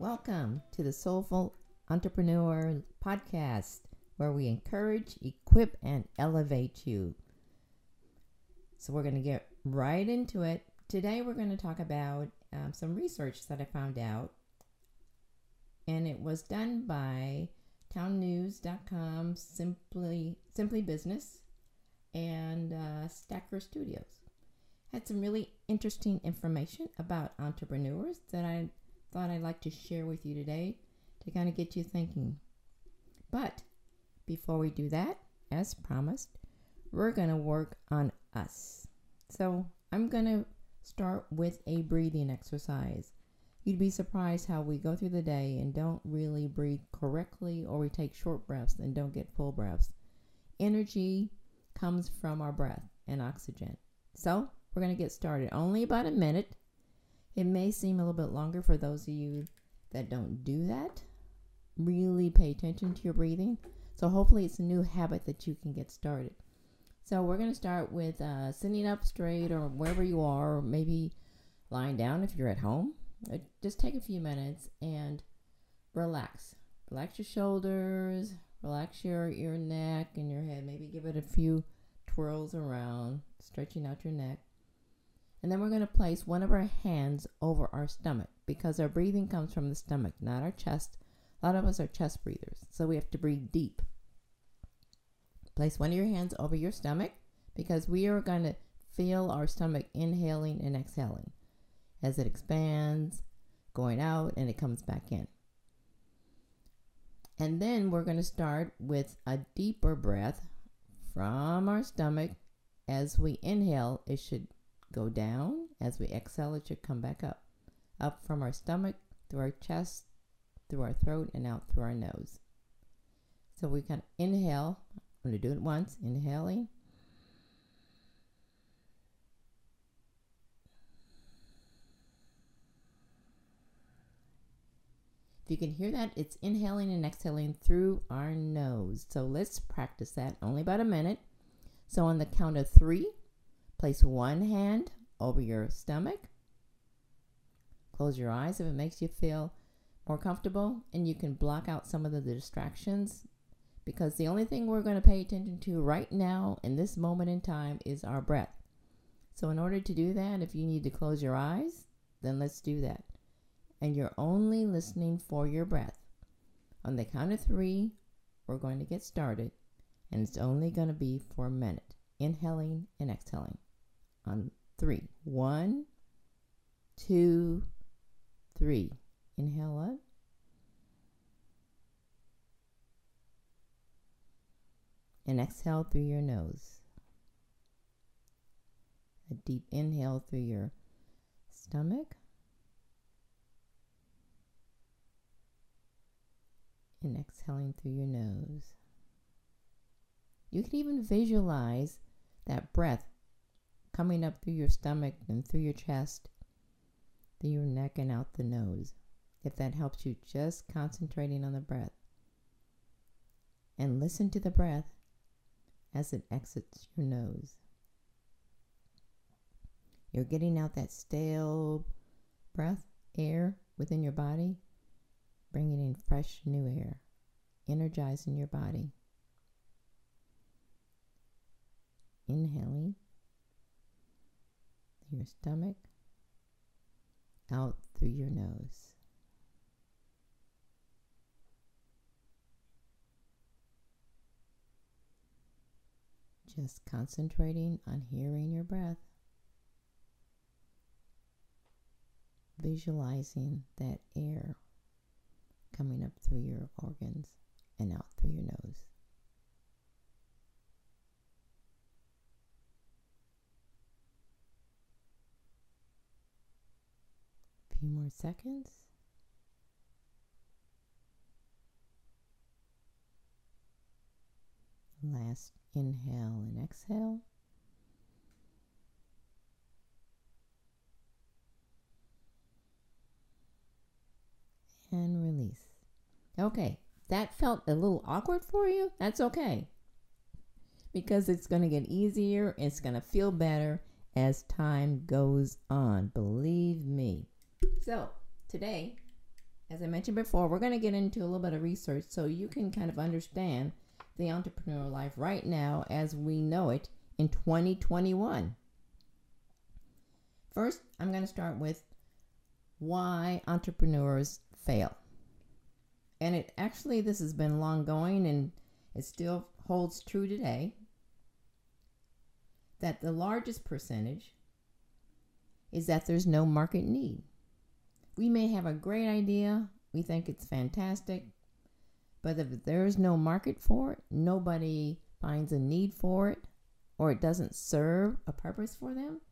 Welcome to the Soulful Entrepreneur Podcast, where we encourage, equip, and elevate you. So, we're going to get right into it. Today, we're going to talk about um, some research that I found out, and it was done by townnews.com, Simply, Simply Business, and uh, Stacker Studios. Had some really interesting information about entrepreneurs that I thought I'd like to share with you today to kind of get you thinking. But before we do that, as promised, we're going to work on us. So I'm going to start with a breathing exercise. You'd be surprised how we go through the day and don't really breathe correctly, or we take short breaths and don't get full breaths. Energy comes from our breath and oxygen. So we're going to get started. Only about a minute. It may seem a little bit longer for those of you that don't do that. Really pay attention to your breathing. So hopefully it's a new habit that you can get started. So we're going to start with uh, sitting up straight or wherever you are, or maybe lying down if you're at home. Uh, just take a few minutes and relax. Relax your shoulders, relax your, your neck and your head. Maybe give it a few twirls around, stretching out your neck. And then we're going to place one of our hands over our stomach because our breathing comes from the stomach, not our chest. A lot of us are chest breathers, so we have to breathe deep. Place one of your hands over your stomach because we are going to feel our stomach inhaling and exhaling as it expands, going out, and it comes back in. And then we're going to start with a deeper breath from our stomach. As we inhale, it should go down. As we exhale, it should come back up. Up from our stomach, through our chest, through our throat, and out through our nose. So we can inhale. I'm going to do it once. Inhaling. If you can hear that, it's inhaling and exhaling through our nose. So let's practice that only about a minute. So on the count of three, place one hand over your stomach. Close your eyes if it makes you feel more comfortable, and you can block out some of the distractions because the only thing we're going to pay attention to right now in this moment in time is our breath. So, in order to do that, if you need to close your eyes, then let's do that and you're only listening for your breath. On the count of three, we're going to get started, and it's only going to be for a minute. Inhaling and exhaling. On three. One, two, three. Inhale up. And exhale through your nose. A deep inhale through your stomach. and exhaling through your nose. You can even visualize that breath coming up through your stomach and through your chest, through your neck and out the nose. If that helps you, just concentrating on the breath. And listen to the breath as it exits your nose. You're getting out that stale breath, air within your body bringing in fresh new air, energizing your body. Inhaling your stomach, out through your nose. Just concentrating on hearing your breath. Visualizing that air coming up through your organs and out through your nose. Few more seconds. Last inhale and exhale. and release. Okay, that felt a little awkward for you. That's okay. Because it's going to get easier, it's going to feel better as time goes on. Believe me. So, today, As I mentioned before, we're going to get into a little bit of research so you can kind of understand the entrepreneurial life right now as we know it in 2021. First, I'm going to start with why entrepreneurs fail. And it actually, this has been long going and it still holds true today that the largest percentage is that there's no market need. We may have a great idea, we think it's fantastic, but if there's no market for it, nobody finds a need for it, or it doesn't serve a purpose for them,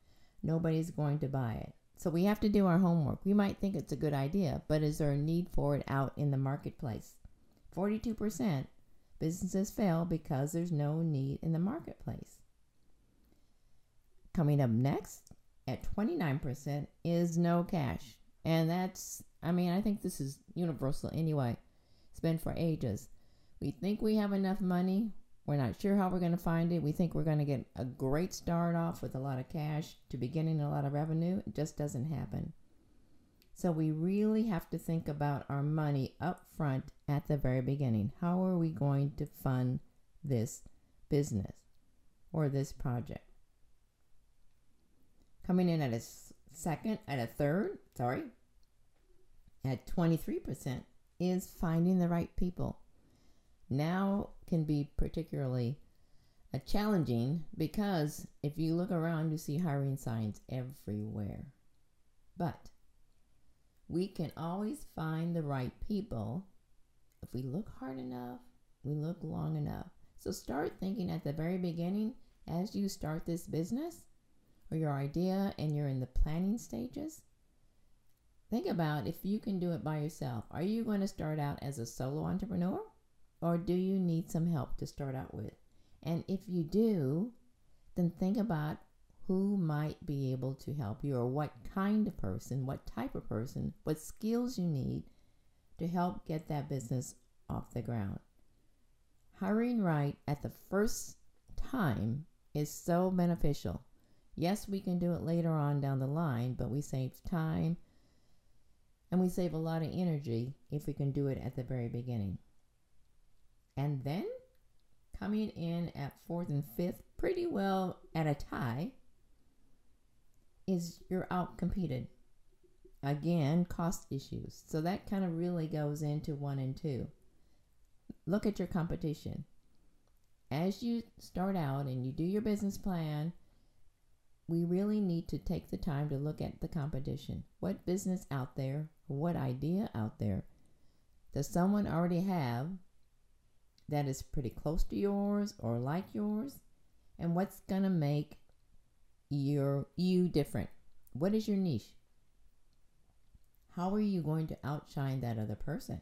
nobody's going to buy it. So we have to do our homework. We might think it's a good idea, but is there a need for it out in the marketplace? 42% businesses fail because there's no need in the marketplace. Coming up next at 29% is no cash. And that's, I mean, I think this is universal anyway. It's been for ages. We think we have enough money. We're not sure how we're going to find it. We think we're going to get a great start off with a lot of cash to beginning a lot of revenue. It just doesn't happen. So we really have to think about our money up front at the very beginning. How are we going to fund this business or this project? Coming in at a second, at a third, sorry, at 23% is finding the right people. Now can be particularly uh, challenging because if you look around, you see hiring signs everywhere. But we can always find the right people if we look hard enough, we look long enough. So start thinking at the very beginning as you start this business or your idea and you're in the planning stages, think about if you can do it by yourself. Are you going to start out as a solo entrepreneur or do you need some help to start out with? And if you do, then think about who might be able to help you or what kind of person, what type of person, what skills you need to help get that business off the ground. Hiring right at the first time is so beneficial. Yes, we can do it later on down the line, but we save time and we save a lot of energy if we can do it at the very beginning. And then coming in at fourth and fifth, pretty well at a tie, is you're out competed. Again, cost issues. So that kind of really goes into one and two. Look at your competition. As you start out and you do your business plan, we really need to take the time to look at the competition. What business out there, what idea out there does someone already have that is pretty close to yours or like yours? And what's going to make your you different? What is your niche? How are you going to outshine that other person?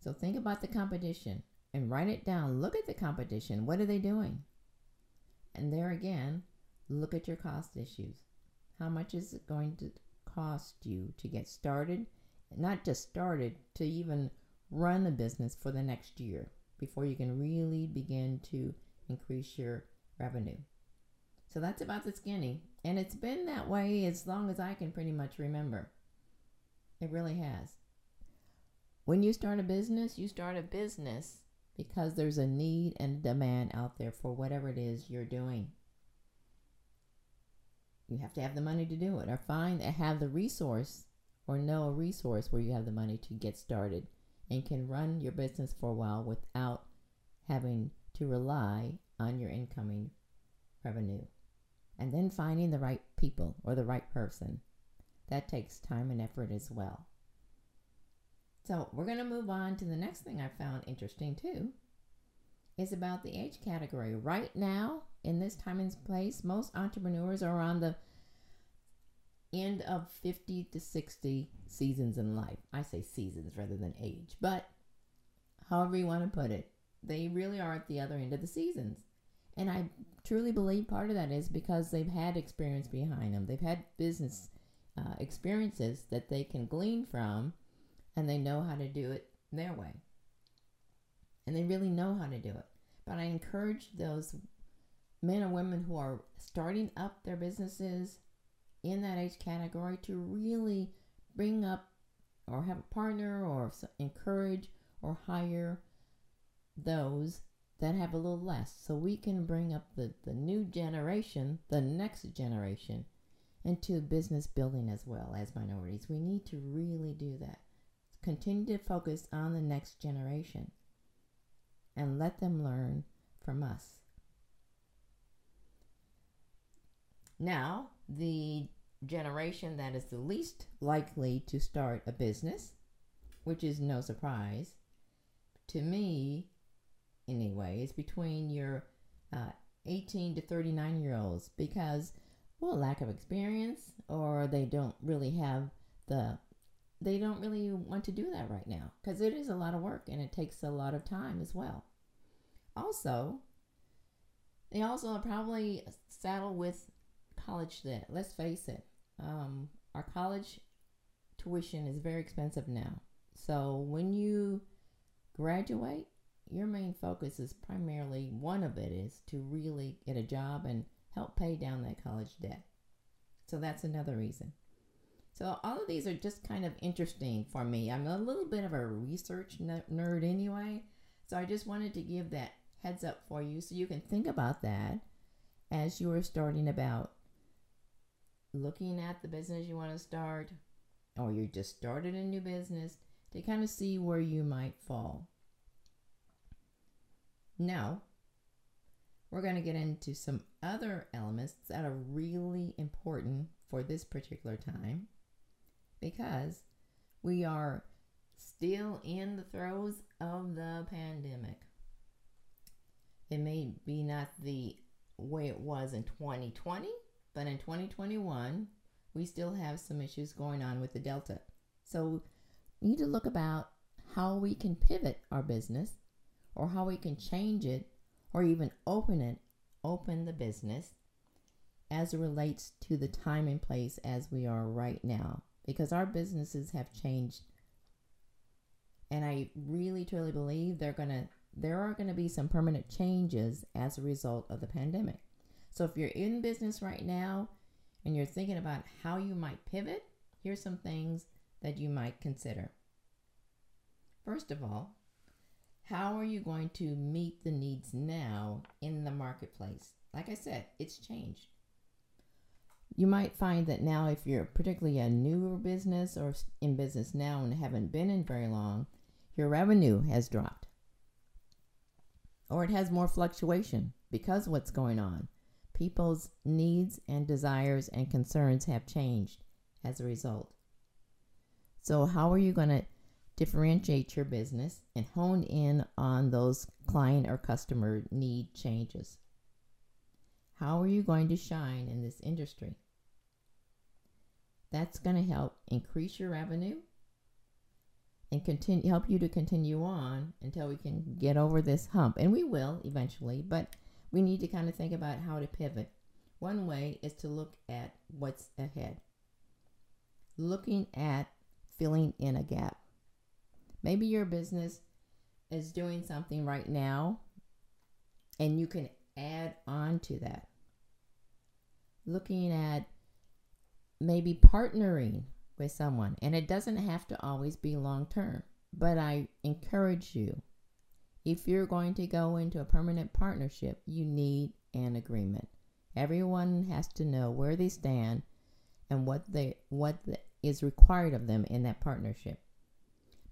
So think about the competition and write it down. Look at the competition. What are they doing? And there again, look at your cost issues. How much is it going to cost you to get started? Not just started, to even run a business for the next year before you can really begin to increase your revenue. So that's about the skinny. And it's been that way as long as I can pretty much remember. It really has. When you start a business, you start a business because there's a need and demand out there for whatever it is you're doing. You have to have the money to do it, or find that have the resource, or know a resource where you have the money to get started and can run your business for a while without having to rely on your incoming revenue. And then finding the right people or the right person. That takes time and effort as well. So we're going to move on to the next thing I found interesting too. Is about the age category. Right now, in this time and place, most entrepreneurs are on the end of 50 to 60 seasons in life. I say seasons rather than age, but however you want to put it, they really are at the other end of the seasons. And I truly believe part of that is because they've had experience behind them. They've had business uh, experiences that they can glean from and they know how to do it their way. And they really know how to do it. But I encourage those men and women who are starting up their businesses in that age category to really bring up or have a partner or encourage or hire those that have a little less so we can bring up the, the new generation, the next generation, into business building as well as minorities. We need to really do that. Continue to focus on the next generation and let them learn from us. Now, the generation that is the least likely to start a business, which is no surprise, to me, anyway, is between your uh, 18 to 39 year olds because, well, lack of experience or they don't really have the they don't really want to do that right now because it is a lot of work and it takes a lot of time as well. Also, they also are probably saddled with college debt. Let's face it, um, our college tuition is very expensive now. So when you graduate, your main focus is primarily one of it is to really get a job and help pay down that college debt. So that's another reason. So all of these are just kind of interesting for me. I'm a little bit of a research nerd anyway, so I just wanted to give that heads up for you so you can think about that as you are starting about looking at the business you want to start or you just started a new business to kind of see where you might fall. Now, we're going to get into some other elements that are really important for this particular time because we are still in the throes of the pandemic. It may be not the way it was in 2020, but in 2021, we still have some issues going on with the Delta. So we need to look about how we can pivot our business or how we can change it or even open it, open the business as it relates to the time and place as we are right now because our businesses have changed and I really truly believe they're going to there are going to be some permanent changes as a result of the pandemic. So if you're in business right now and you're thinking about how you might pivot, here's some things that you might consider. First of all, how are you going to meet the needs now in the marketplace? Like I said, it's changed. You might find that now, if you're particularly a newer business or in business now and haven't been in very long, your revenue has dropped. Or it has more fluctuation because what's going on. People's needs and desires and concerns have changed as a result. So, how are you going to differentiate your business, and hone in on those client or customer need changes. How are you going to shine in this industry? That's going to help increase your revenue and continue help you to continue on until we can get over this hump. And we will eventually, but we need to kind of think about how to pivot. One way is to look at what's ahead. Looking at filling in a gap. Maybe your business is doing something right now and you can add on to that. Looking at maybe partnering with someone, and it doesn't have to always be long term, but I encourage you if you're going to go into a permanent partnership, you need an agreement. Everyone has to know where they stand and what they what is required of them in that partnership.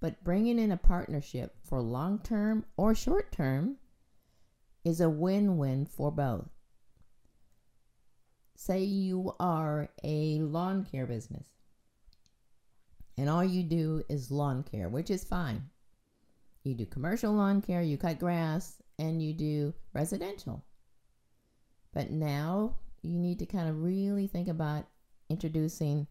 But bringing in a partnership for long term or short term is a win win for both. Say you are a lawn care business and all you do is lawn care, which is fine. You do commercial lawn care, you cut grass, and you do residential. But now you need to kind of really think about introducing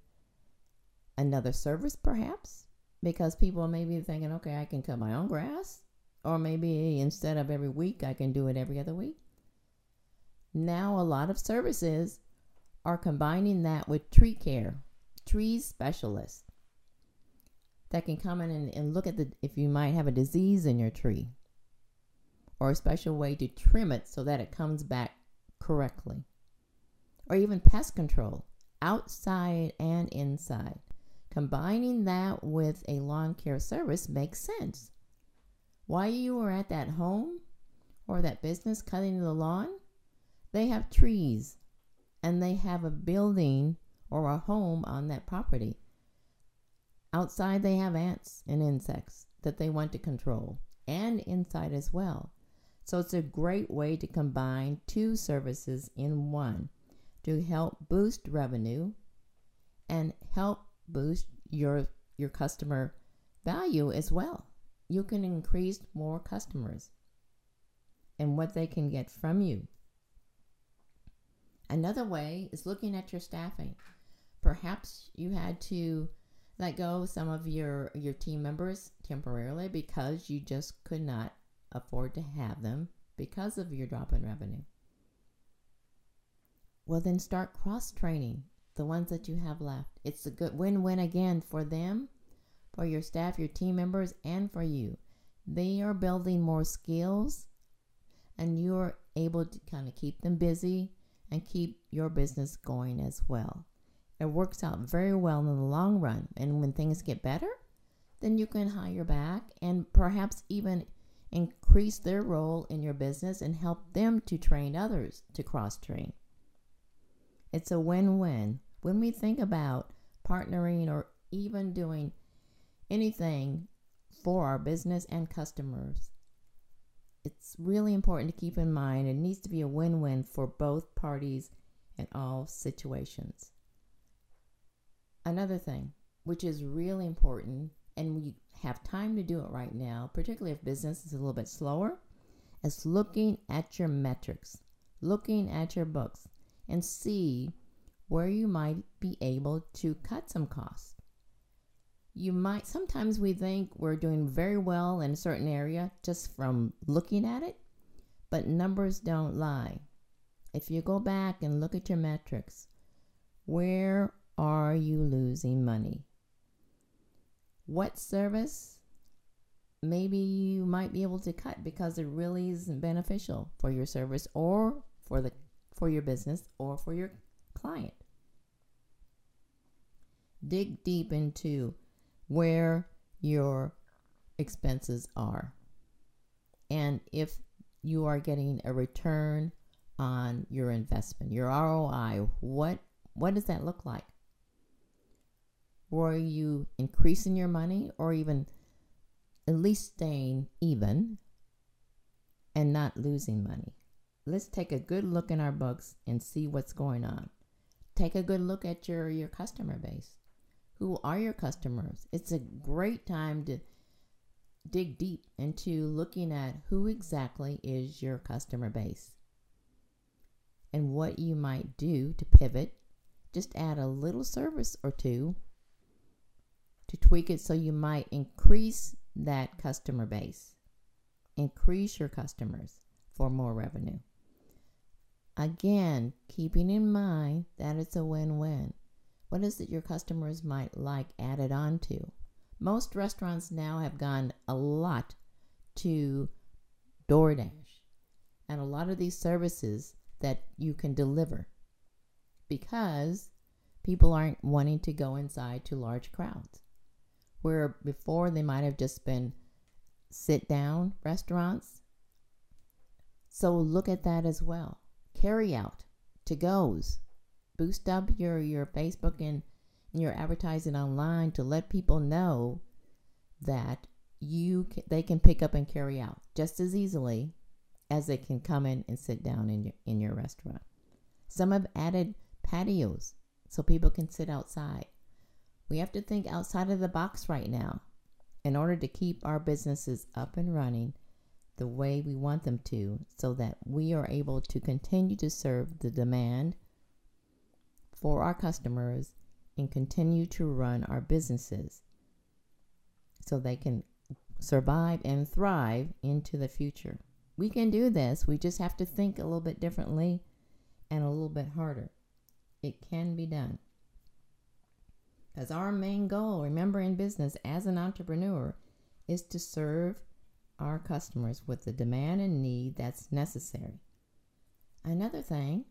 another service, perhaps, because people may be thinking, okay, I can cut my own grass, or maybe instead of every week, I can do it every other week. Now, a lot of services are combining that with tree care, tree specialists that can come in and, and look at the if you might have a disease in your tree or a special way to trim it so that it comes back correctly, or even pest control outside and inside Combining that with a lawn care service makes sense. While you are at that home or that business cutting the lawn, they have trees and they have a building or a home on that property. Outside, they have ants and insects that they want to control, and inside as well. So, it's a great way to combine two services in one to help boost revenue and help boost your your customer value as well. You can increase more customers and what they can get from you. Another way is looking at your staffing. Perhaps you had to let go some of your your team members temporarily because you just could not afford to have them because of your drop in revenue. Well, then start cross training the ones that you have left. It's a good win win again for them, for your staff, your team members, and for you. They are building more skills, and you're able to kind of keep them busy and keep your business going as well. It works out very well in the long run. And when things get better, then you can hire back and perhaps even increase their role in your business and help them to train others to cross train. It's a win win. When we think about partnering or even doing anything for our business and customers, it's really important to keep in mind it needs to be a win win for both parties in all situations. Another thing, which is really important, and we have time to do it right now, particularly if business is a little bit slower, is looking at your metrics, looking at your books, and see where you might be able to cut some costs. You might sometimes we think we're doing very well in a certain area just from looking at it, but numbers don't lie. If you go back and look at your metrics, where are you losing money? What service maybe you might be able to cut because it really isn't beneficial for your service or for the for your business or for your client. Dig deep into where your expenses are. And if you are getting a return on your investment, your ROI, what what does that look like? Were you increasing your money or even at least staying even and not losing money? Let's take a good look in our books and see what's going on. Take a good look at your, your customer base. Who are your customers? It's a great time to dig deep into looking at who exactly is your customer base and what you might do to pivot. Just add a little service or two to tweak it so you might increase that customer base, increase your customers for more revenue. Again, keeping in mind that it's a win win. What is it your customers might like added on to? Most restaurants now have gone a lot to DoorDash and a lot of these services that you can deliver because people aren't wanting to go inside to large crowds. Where before they might have just been sit down restaurants. So look at that as well. Carry out, to goes boost up your your Facebook and and your advertising online to let people know that you can, they can pick up and carry out just as easily as they can come in and sit down in your in your restaurant. Some have added patios so people can sit outside. We have to think outside of the box right now in order to keep our businesses up and running the way we want them to so that we are able to continue to serve the demand for our customers and continue to run our businesses so they can survive and thrive into the future. We can do this. We just have to think a little bit differently and a little bit harder. It can be done. Because our main goal, remember in business as an entrepreneur, is to serve our customers with the demand and need that's necessary. Another thing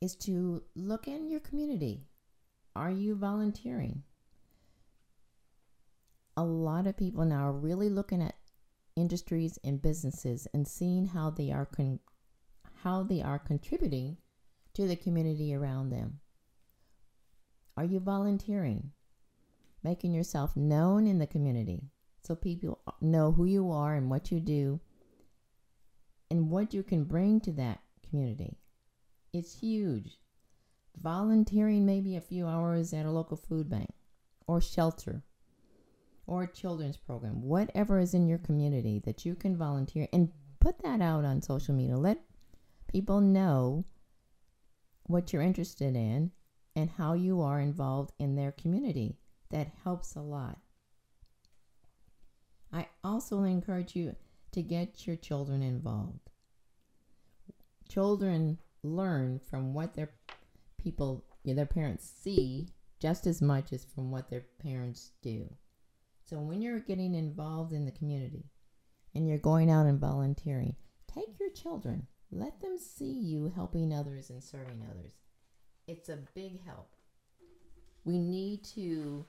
is to look in your community. Are you volunteering? a lot of people now are really looking at industries and businesses and seeing how they are con- how they are contributing to the community around them. Are you volunteering? Making yourself known in the community so people know who you are and what you do and what you can bring to that community. It's huge. Volunteering maybe a few hours at a local food bank or shelter or a children's program, whatever is in your community that you can volunteer and put that out on social media. Let people know what you're interested in and how you are involved in their community. That helps a lot. I also encourage you to get your children involved. Children learn from what their people, their parents see just as much as from what their parents do. So when you're getting involved in the community and you're going out and volunteering, take your children. Let them see you helping others and serving others. It's a big help. We need to,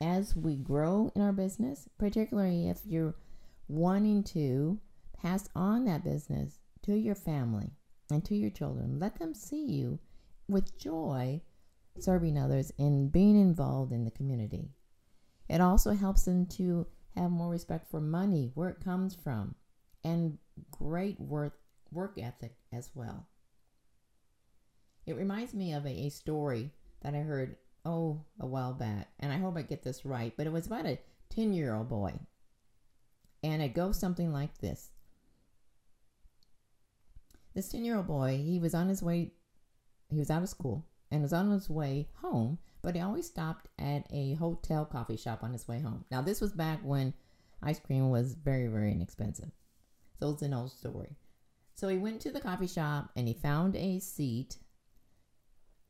as we grow in our business, particularly if you're wanting to pass on that business to your family and to your children, let them see you with joy serving others and being involved in the community. It also helps them to have more respect for money, where it comes from, and great work, work ethic as well. It reminds me of a, a story that I heard, oh, a while back, and I hope I get this right, but it was about a 10 year old boy. And it goes something like this This 10 year old boy, he was on his way, he was out of school and was on his way home but he always stopped at a hotel coffee shop on his way home. Now, this was back when ice cream was very, very inexpensive. So it's an old story. So he went to the coffee shop and he found a seat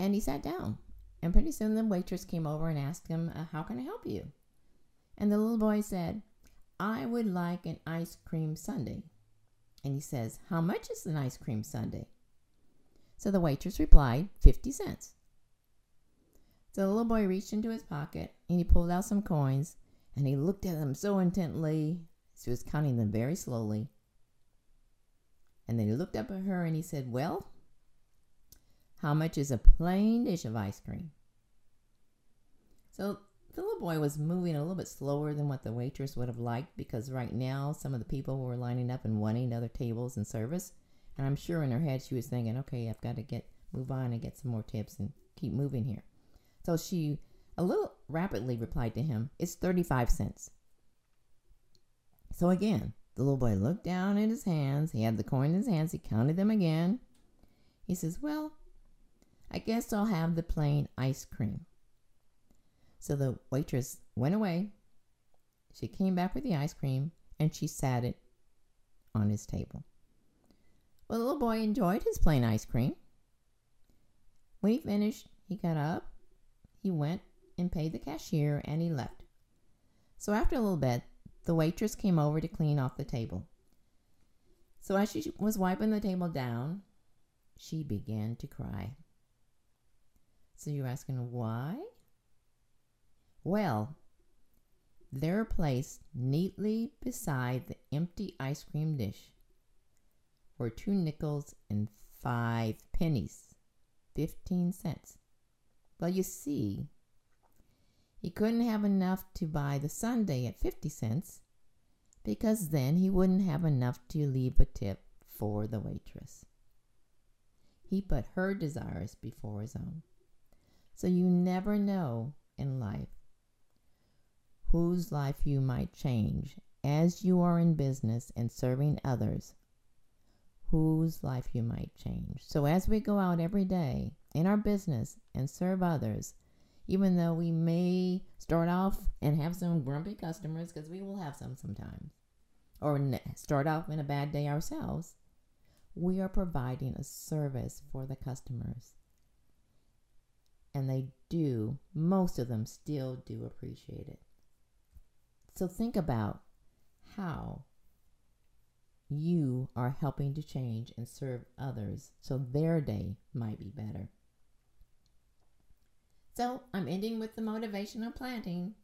and he sat down. And pretty soon the waitress came over and asked him, uh, How can I help you? And the little boy said, I would like an ice cream sundae. And he says, How much is an ice cream sundae? So the waitress replied, 50 cents. So the little boy reached into his pocket and he pulled out some coins and he looked at them so intently. He was counting them very slowly. And then he looked up at her and he said, Well, how much is a plain dish of ice cream? So the little boy was moving a little bit slower than what the waitress would have liked because right now some of the people were lining up and wanting other tables and service. And I'm sure in her head she was thinking, okay, I've got to get move on and get some more tips and keep moving here. So she a little rapidly replied to him, It's 35 cents. So again, the little boy looked down at his hands. He had the coin in his hands. He counted them again. He says, Well, I guess I'll have the plain ice cream. So the waitress went away. She came back with the ice cream and she sat it on his table. Well, the little boy enjoyed his plain ice cream. When he finished, he got up he went and paid the cashier and he left. So after a little bit, the waitress came over to clean off the table. So as she was wiping the table down, she began to cry. So you're asking why? Well, they're placed neatly beside the empty ice cream dish were two nickels and five pennies, 15 cents. Well, you see, he couldn't have enough to buy the sundae at 50 cents because then he wouldn't have enough to leave a tip for the waitress. He put her desires before his own. So you never know in life whose life you might change as you are in business and serving others, whose life you might change. So as we go out every day, in our business and serve others, even though we may start off and have some grumpy customers, because we will have some sometimes, or start off in a bad day ourselves, we are providing a service for the customers. And they do, most of them still do appreciate it. So think about how you are helping to change and serve others so their day might be better. So I'm ending with the motivational planting.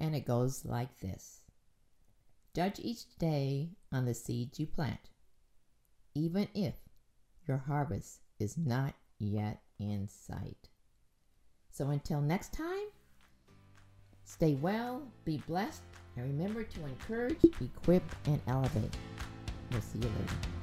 and it goes like this Judge each day on the seeds you plant, even if your harvest is not yet in sight. So until next time, stay well, be blessed, and remember to encourage, equip, and elevate. We'll see you later.